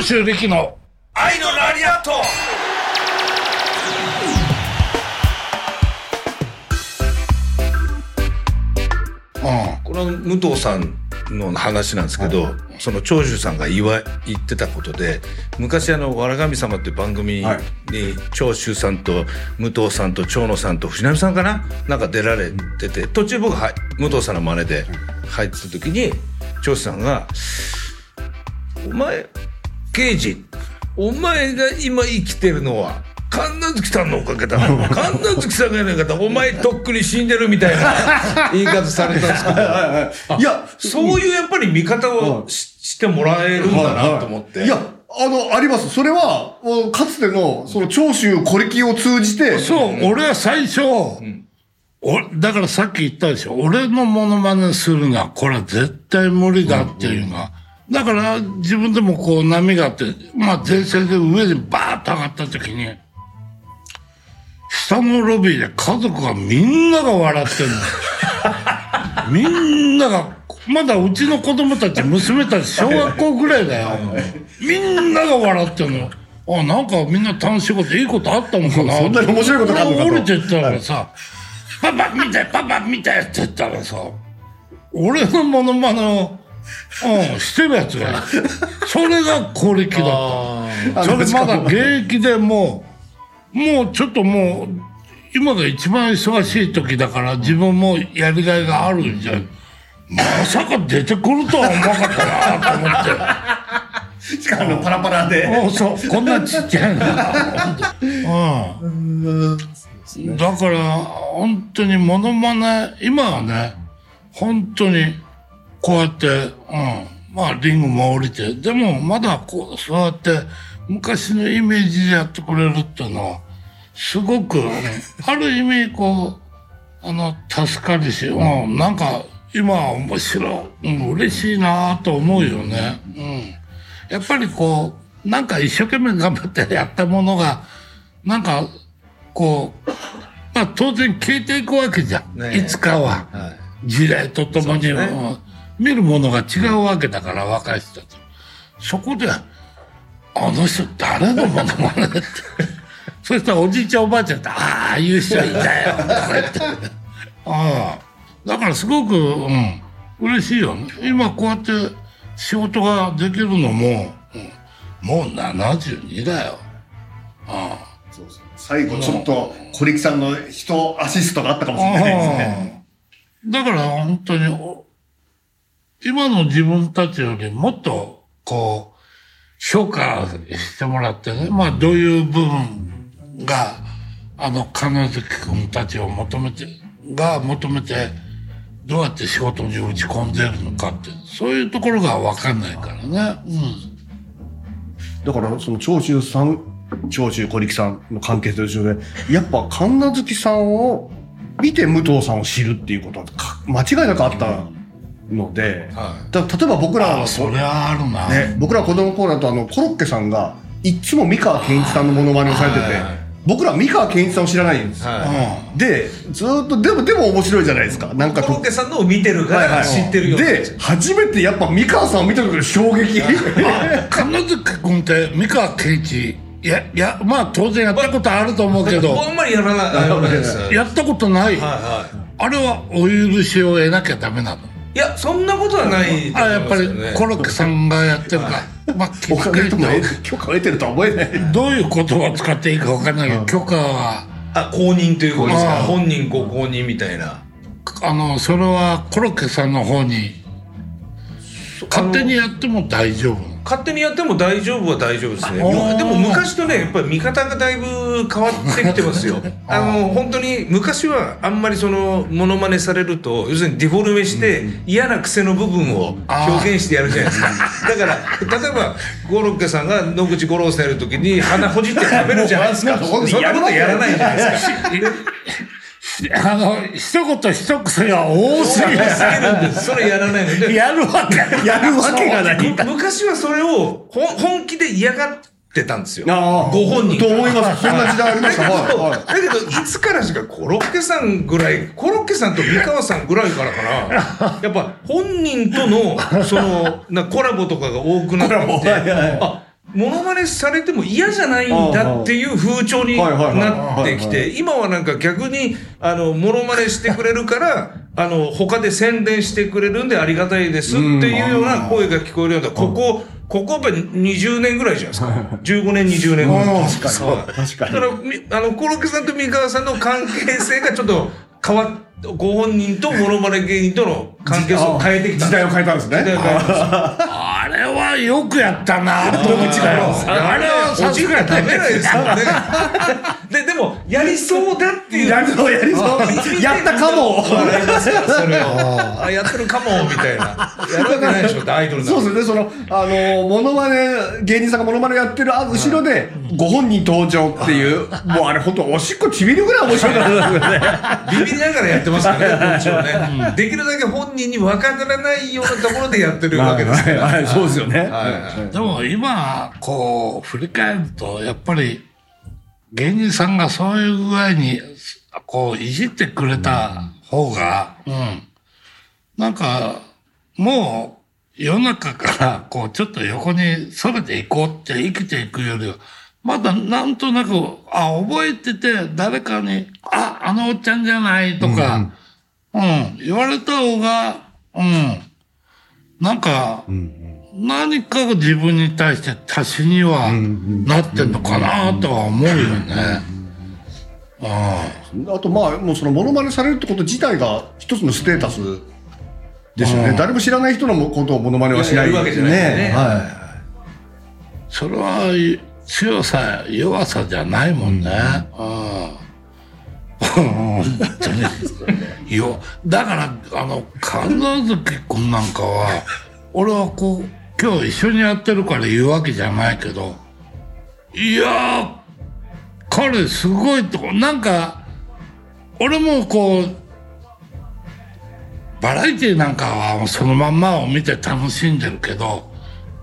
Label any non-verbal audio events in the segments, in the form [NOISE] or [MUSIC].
長州力の？愛のラリアット。これは武藤さんの話なんですけど、その長州さんが言わ言ってたことで昔あの「わら神様」っていう番組に、長州さんと武藤さんと長野さんと藤波さんかな？なんか出られてて途中僕は武藤さんの真似で入ってた時に長州さんが「お前刑事。お前が今生きてるのは神奈月さんのおかげだ。神奈月さんがいなかったらお前とっくに死んでるみたいな [LAUGHS] 言い方されたんですけど。いや、そういうやっぱり見方をししてもらえるんだなと思って。いや、あの、あります。それは、かつての、その長州小力を通じて、そう、俺は最初、おだからさっき言ったでしょ、俺のモノマネするのは、これは絶対無理だっていうのは、だから自分でもこう波があって、まあ前線で上にバーッと上がった時に、下のロビーで家族がみんなが笑ってるの。[LAUGHS] みんなが、まだうちの子供たち、娘たち小学校ぐらいだよ。みんなが笑ってるの。あ、なんかみんな楽しいこと、いいことあったのかなそんなに面白いことがあかと俺降りてったらさ、パパ見て、パパ見てって言ったらさ、俺のモノマネを、うん、してるやつがいる、[LAUGHS] それが小力だった。それまだ現役でもう、もうちょっともう、今が一番忙しい時だから自分もやりがいがあるんじゃん。まさか出てくるとは思わなかったなと思って。[LAUGHS] しかもパラパラで。おそう、こんなちっちゃいんだ。[LAUGHS] うん。だから、本当にモノマネ、今はね、本当に、こうやって、うん。まあ、リングも降りて、でも、まだこう、そうやって、昔のイメージでやってくれるっていうのは、すごく、ある意味、こう、あの、助かるし、うん、なんか、今は面白い、うん、嬉しいなと思うよね。うん。やっぱりこう、なんか一生懸命頑張ってやったものが、なんか、こう、まあ当然消えていくわけじゃん。ねえいつかは。はい時代とともに、見るものが違うわけだから、若い人たち。そこで、あの人誰のものまねって。[LAUGHS] そしたらおじいちゃんおばあちゃんって、ああ、いう人いたよ、とか言って。[LAUGHS] ああ。だからすごく、うん、嬉しいよね。今こうやって仕事ができるのも、うんもう72だよ。ああ。そうそう最後ちょっと小力さんの人アシストがあったかもしれないですね。だから本当に、お今の自分たちよりもっと、こう、評価してもらってね、まあどういう部分が、あの、金月君たちを求めて、が求めて、どうやって仕事に打ち込んでるのかって、そういうところがわかんないからね。うん。だからその長州さん、長州小力さんの関係と一緒で、やっぱ神奈月さんを見て武藤さんを知るっていうことは間違いなくあったので、はだ例えば僕らそれはあるな。ね、僕ら子供の頃だとあのコロッケさんがいっつも三河健一さんのモノマネをされてて、はいはいはい僕ら三河健一さんを知らないんですよ。はで、ずーっと、でも、でも面白いじゃないですか。なんかい。コロッケさんのを見てるかはいはいら知ってるよで、初めてやっぱ三河さんを見た時の衝撃。金月君って三河圭一、いや、いや、まあ当然やったことあると思うけど、[LAUGHS] あんまりやらないやったことない。はい。あれはお許しを得なきゃダメなの。いや、そんなことはないとあ、やっぱり。コロッケさんがやってるから。まあ、聞他くけどの人もえ許可を得てるとは思えない。どういう言葉を使っていいかわかんないけど、許可は、あ、公認ということですか？本人ご公認みたいな。あの、それはコロッケさんの方に、勝手にやっても大丈夫。勝手にやっても大丈夫は大丈夫ですね。でも昔とね、やっぱり見方がだいぶ変わってきてますよ。[LAUGHS] あの、本当に昔はあんまりその、モノマネされると、要するにデフォルメして嫌な癖の部分を表現してやるじゃないですか。[LAUGHS] だから、例えば、ゴロッケさんが野口五郎さんやるときに鼻ほじって食べるじゃないですか。そんなことやらないじゃないですか。[LAUGHS] あの、一言一癖が多すぎる。それやらないので。やるわけ。やるわけがない。む昔はそれを本気で嫌がってたんですよ。ご本人がと思います？そんな時代ありました。だけど、はいはい。だけどいつからしかコロッケさんぐらい、コロッケさんと三河さんぐらいからかな、やっぱ本人との、その、[LAUGHS] なコラボとかが多くなってモノマネされても嫌じゃないんだっていう風潮になってきて、今はなんか逆に、あの、モノマネしてくれるから、あの、他で宣伝してくれるんでありがたいですっていうような声が聞こえるような、ここ、ここやっぱり20年ぐらいじゃないですか。15年、20年ぐらい。確かに。確かに。だから、あの、コロッケさんと三河さんの関係性がちょっと変わって、ご本人とモノマネ芸人との関係性を変えてきた。時代を変えたんですね。時代を変えました。あ [LAUGHS] れはよくやったなと思っちゃう。あれはさすがダメですよね。[LAUGHS] も、やりそうだっていう。やりそう、やりそう。やったかも。笑いますよ、それを。あ、やってるかも、みたいな。やるわけないでしょ、アイドルそうですね、その、あの、モノマネ、芸人さんがモノマネやってる後ろで、ご本人登場っていう、もうあれ本当おしっこちびるぐらい面白かったですよね。ビビりながらやってますからね、もちろんね。できるだけ本人に分からないようなところでやってるわけですから。そうですよね。でも今、こう、振り返ると、やっぱり、芸人さんがそういう具合に、こう、いじってくれた方が、うん。なんか、もう、世の中から、こう、ちょっと横にそれていこうって生きていくよりは、まだなんとなく、あ、覚えてて、誰かに、あ、あのおっちゃんじゃないとか、うん、うん、言われた方が、うん、なんか、うん何かが自分に対して足しにはなってんのかなとは思うよね。ああとまあもうそのモノマネされるってこと自体が一つのステータスですよね。誰も知らない人のことをモノマネはしないわけじゃないね。はい。それは強さ弱さじゃないもんね。うん。本当に。よだからあの神奈月君なんかは俺はこう今日一緒にやってるから言うわけじゃないけど、いや彼すごいとこ、なんか、俺もこう、バラエティなんかはそのまんまを見て楽しんでるけど、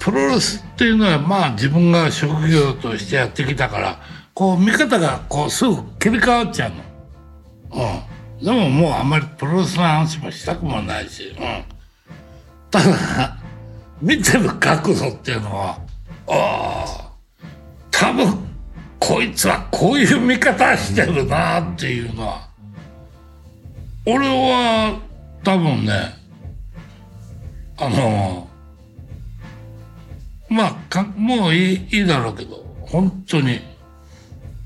プロレスっていうのはまあ自分が職業としてやってきたから、こう見方がこうすぐ切り替わっちゃうの。うん。でももうあんまりプロレスの話もしたくもないし、うん。ただ、見てる角度っていうのは、ああ、多分、こいつはこういう見方してるなっていうのは、俺は多分ね、あの、まあ、かもういいいいだろうけど、本当に、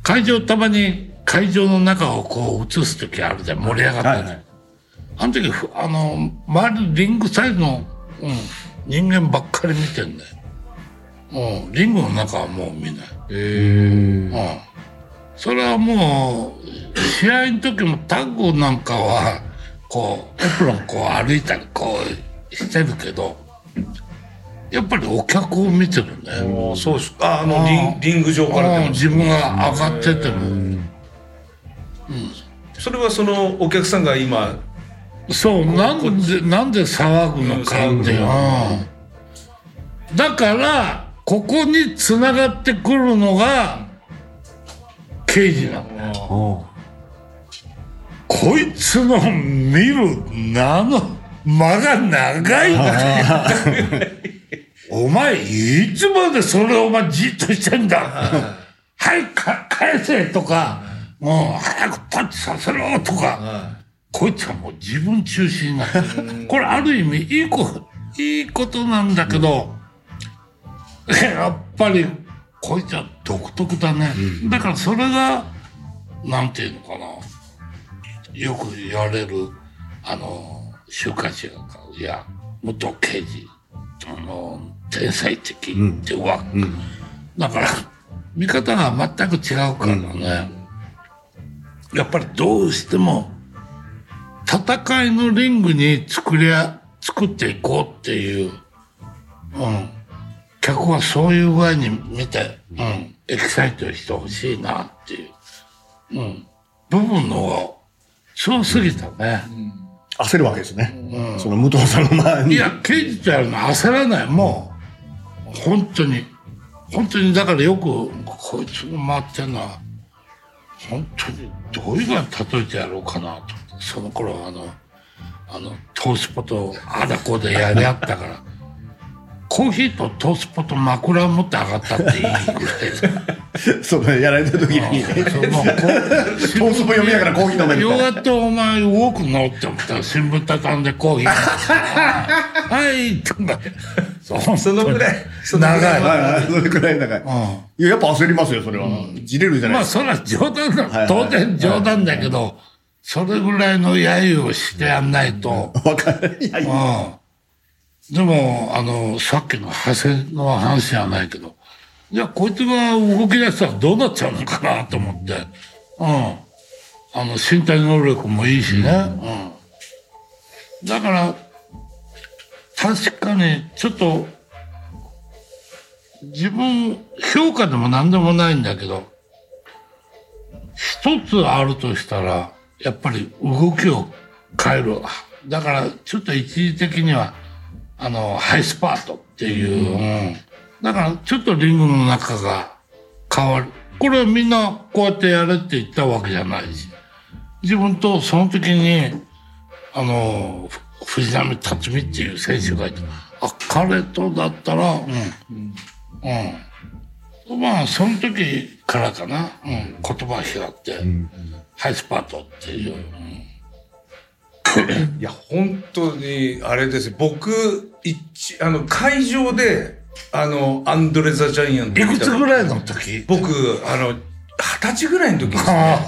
会場たまに会場の中をこう映す時あるじゃん、盛り上がってね。はいはい、あの時、あの、周りリングサイドの、うん、人間ばっかり見てんだよ。うん、リングの中はもう見ない。へえ。うん。それはもう、試合の時もタッグなんかは、こう、エプロンこう歩いたりこうしてるけど、やっぱりお客を見てるね。そうですあ、あのリン、リング上から自分が上がってても。うん。それはそのお客さんが今、そうなんでなんで騒ぐのかっていう、だからここにつながってくるのが刑事なんだよこいつの見るなの。間が長いお前いつまでそれお前じっとしてんだ。はいか返せとか。もう早くタッチさせろとかこいつはもう自分中心になってる。これある意味いいこと、いいことなんだけど、やっぱりこいつは独特だね。だからそれが、なんていうのかな。よく言われる、あの、週刊誌や、元刑事、あの、天才的ってわ、うんうん、だから、見方が全く違うからね。やっぱりどうしても、戦いのリングに作りゃ、作っていこうっていう、うん。客はそういう具合に見て、うん。エキサイトしてほしいなっていう、うん。部分のそうすぎたね。うん、焦るわけですね。うん。その武藤さんの前に。いや、刑事とやるの焦らない。もう、本当に。本当に、だからよく、こいつの回ってんのは、本当にどういうふうに例えてやろうかなと。その頃あの、あの、トースポとあだこでやり合ったから、コーヒーとトースポと枕を持って上がったっていいぐらいでそうね、やられた時に、そうもうこうトースポ読みながらコーヒー飲めるようやっとお前動くの？って思ったら新聞畳んでコーヒー。[LAUGHS] はいとか。そそのぐらいそのぐら長いはい。はい、それくらい長い。いや、やっぱ焦りますよ、それは。じれるじゃないですか。まあそれは冗談だ、はい当然冗談だけど、それぐらいの揶揄をしてやんないと、[LAUGHS] わかる。うん。でも、あの、さっきの派生の話じゃないけど、じゃあこいつが動き出したらどうなっちゃうのかなと思って、うん。あの、身体能力もいいしね。うん。だから、確かに、ちょっと、自分、評価でも何でもないんだけど、一つあるとしたら、やっぱり動きを変える。だから、ちょっと一時的には、あの、ハイスパートっていう、うんだから、ちょっとリングの中が変わる。これはみんなこうやってやれって言ったわけじゃないし。自分とその時に、あの、ふ藤波辰巳っていう選手がいて、あ、彼とだったら、うん、うん。まあ、その時からかな、うん、言葉が開って、ハイスパートっていう。うん。いや本当にあれです。僕一あの会場であのアンドレ・ザ・ジャイアントいくつぐらいの時？僕あの二十歳ぐらいの時ですね。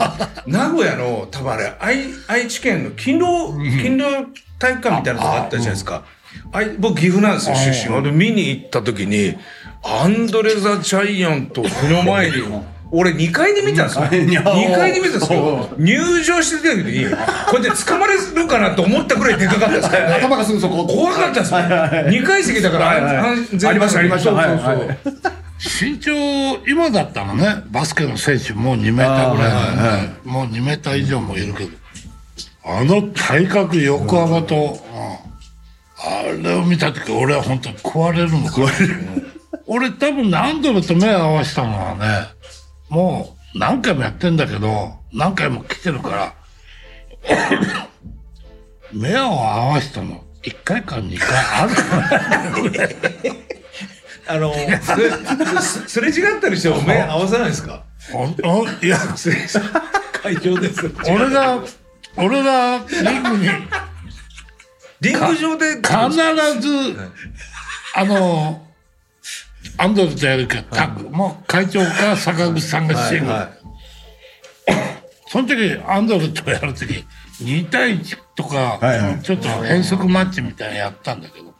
名古屋の多分あれ愛愛知県の勤労勤労体育館みたいなとこあったじゃないですか。あい僕岐阜なんですよ出身で見に行った時にアンドレ・ザ・ジャイアント目の前に俺2階で見たんですよ。にゃ2階で見たんですよ。入場してた時にこうやって掴まれるかなと思ったぐらいでかかったですからね頭がすぐそこ。怖かったですよ。2階席だから、ありましたありました。身長、今だったらね、バスケの選手もう2メーターぐらいもう2メーター以上もいるけど、あの体格横幅と、うん。あれを見た時俺は本当に食われるのか。[LAUGHS] 俺多分何度もと目を合わせたのはね、もう何回もやってんだけど、何回も来てるから、[COUGHS] 目を合わせたの、1回か2回ある。か。[LAUGHS] あの、すすれ違ったりしても目合わせないですか？ほんほんいや、会場です。俺が、俺がリングに。リング上で、必ず、あの、アンドルとやるけど、タッグ、もう会長か坂口さんがシングル。はその時、アンドルとやる時、2対1とか、はいはいちょっと変則マッチみたいなのやったんだけど、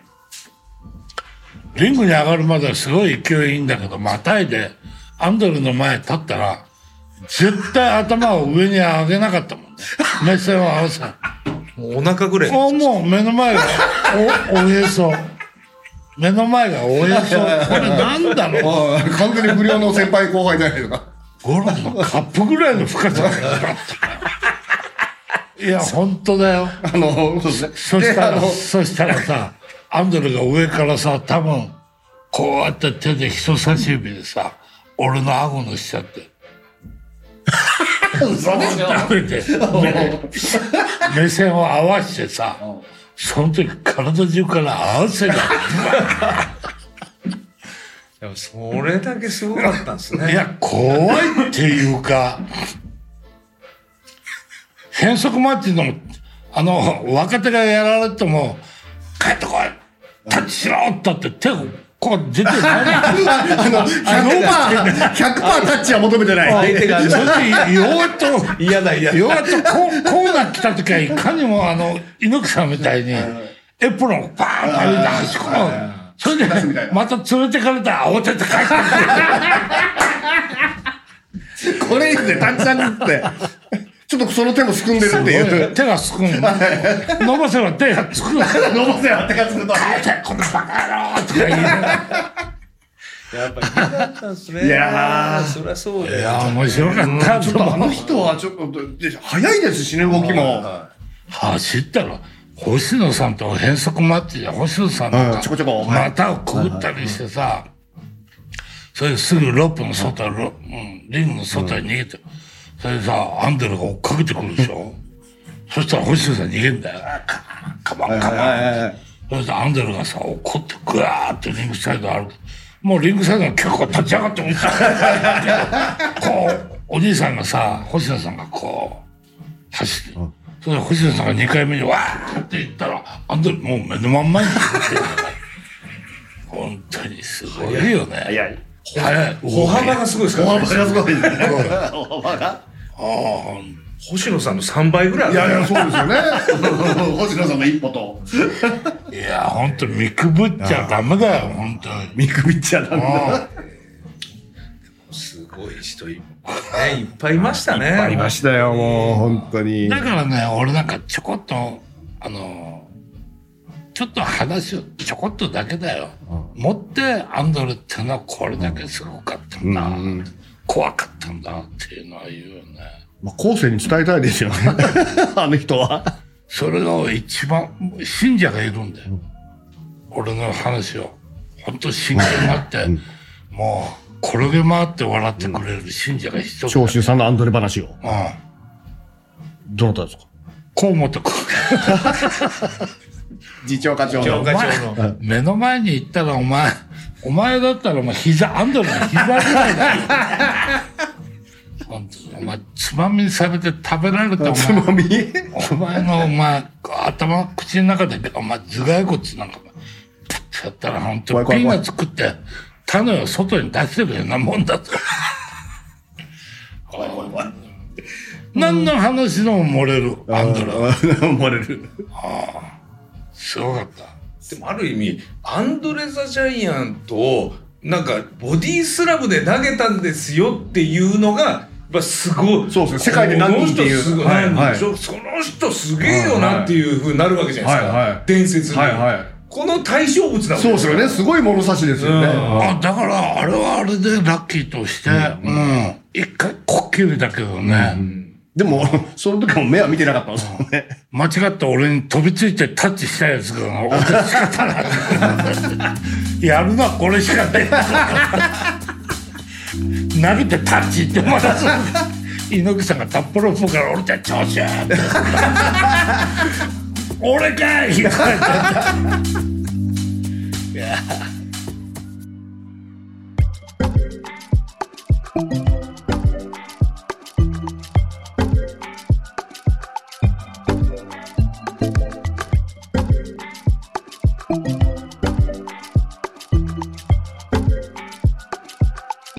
リングに上がるまではすごい勢いいいんだけど、またいで、アンドルの前立ったら、絶対頭を上に上げなかったもんね。目線を合わせない。い。[LAUGHS] もうお腹ぐらい。もう目の前がおおへそ目の前がおへそこれなんだろう？ああ完全に不良の先輩後輩じゃないですか。ゴルフのカップぐらいの深さいや本当だよ。あの、そうですね。そしたらそしたらさアンドレが上からさ多分こうやって手で人差し指でさ俺の顎の下って。嘘でしょ。[LAUGHS] 目目線を合わせてさその時体中から汗が [LAUGHS] でもそれだけすごかったんですね。いや、怖いっていうか、変則マッチの、あの、若手がやられても、帰ってこいタッチしろってって手をこう出てない。あの、100%、100%タッチは求めてない。その時、ようやっと、嫌だ嫌だ。ようやっとこう、こうなってきた時はいかにもあの、猪木さんみたいに、エプロンをバーンと上げて端っこそれで、また連れてかれたら慌てて帰って [LAUGHS] これいいですね、タッチさんって。ちょっとその手もすくんでるってくいう。る。手がすくん。伸ばせば手がつく。[LAUGHS] 伸ばせば手がつくと。帰ってこのバカ野郎とか言いながら。やっぱ嫌だったんですね。いやーそりゃそうだよ。いや、面白かった。ちょっとあの人はちょっと、で早いですしね、動きも。走ったら、星野さんと変則マッチで、星野さんなんかうんちょこちょこ股をくぐったりしてさ、それですぐロープの外、ロうん、リングの外に逃げて、それでさ、アンデルが追っかけてくるでしょそしたら星野さん逃げんだよ。カモン、カモン、カモン。そしてアンデルがさ、怒ってぐわーってリングサイド歩く。もうリングサイドが結構立ち上がってもこう、お兄さんがさ、星野さんがこう、走って。それで星野さんが2回目にわーって言ったら、アンデルもう目のまんまに本当にすごいよね。早い。早い。歩幅がすごいですからね。歩幅がすごいですね。歩幅が。ああ、星野さんの3倍ぐらいいやいや、そうですよね。[LAUGHS] 星野さんの一歩と。[LAUGHS] いや、本当見くぶっちゃダメだよ、本当に。見くぶっちゃダメだ。すごい人いっぱい、[LAUGHS] いっぱいいましたね。いっぱいいましたよ、もう、本当に。だからね、俺なんかちょこっと、あの、ちょっと話をちょこっとだけだよ。うん、持ってアンドレっていうのはこれだけすごかったんだ。うん、怖かったんだっていうのは言うよね。まあ、後世に伝えたいですよね。[LAUGHS] あの人は。それが一番、信者がいるんだよ。うん、俺の話を。本当真剣になって、うん、もう、転げ回って笑ってくれる信者が一人。長州さんのアンドレ話を。うん。どなたですか？河本君。次長課長の。課長の。目の前に行ったらお前、お前だったらお前膝、アンドレの膝ぐらいだよ。本当お前、つまみにされて食べられたお前。つまみお前の、お前、頭、口の中で、お前、頭蓋骨なんか、パッてやったら本当ピーナッツ食って、種を外に出してるようなもんだと。怖い怖い怖い。何の話でも漏れる、アンドレ。漏れる。ああ。すごかった。でもある意味、アンドレ・ザ・ジャイアントを、なんか、ボディスラムで投げたんですよっていうのが、やすごい。そうですね。世界で何人っていう。はいはい、その人すげえよなっていうふうになるわけじゃないですか。はいはい、伝説に。はいはい、この対象物だもんそうですよね。すごい物差しですよね。あだから、あれはあれでラッキーとして、うん。一回こっきりだけどね。うんでも、[LAUGHS] その時も目は見てなかったんですもんね。間違った俺に飛びついてタッチしたやつが、俺仕方ない。やるのはこれしかない。投げてタッチってまたそ猪木さんがタップロから俺たち調子 [LAUGHS] 俺かい [LAUGHS] いや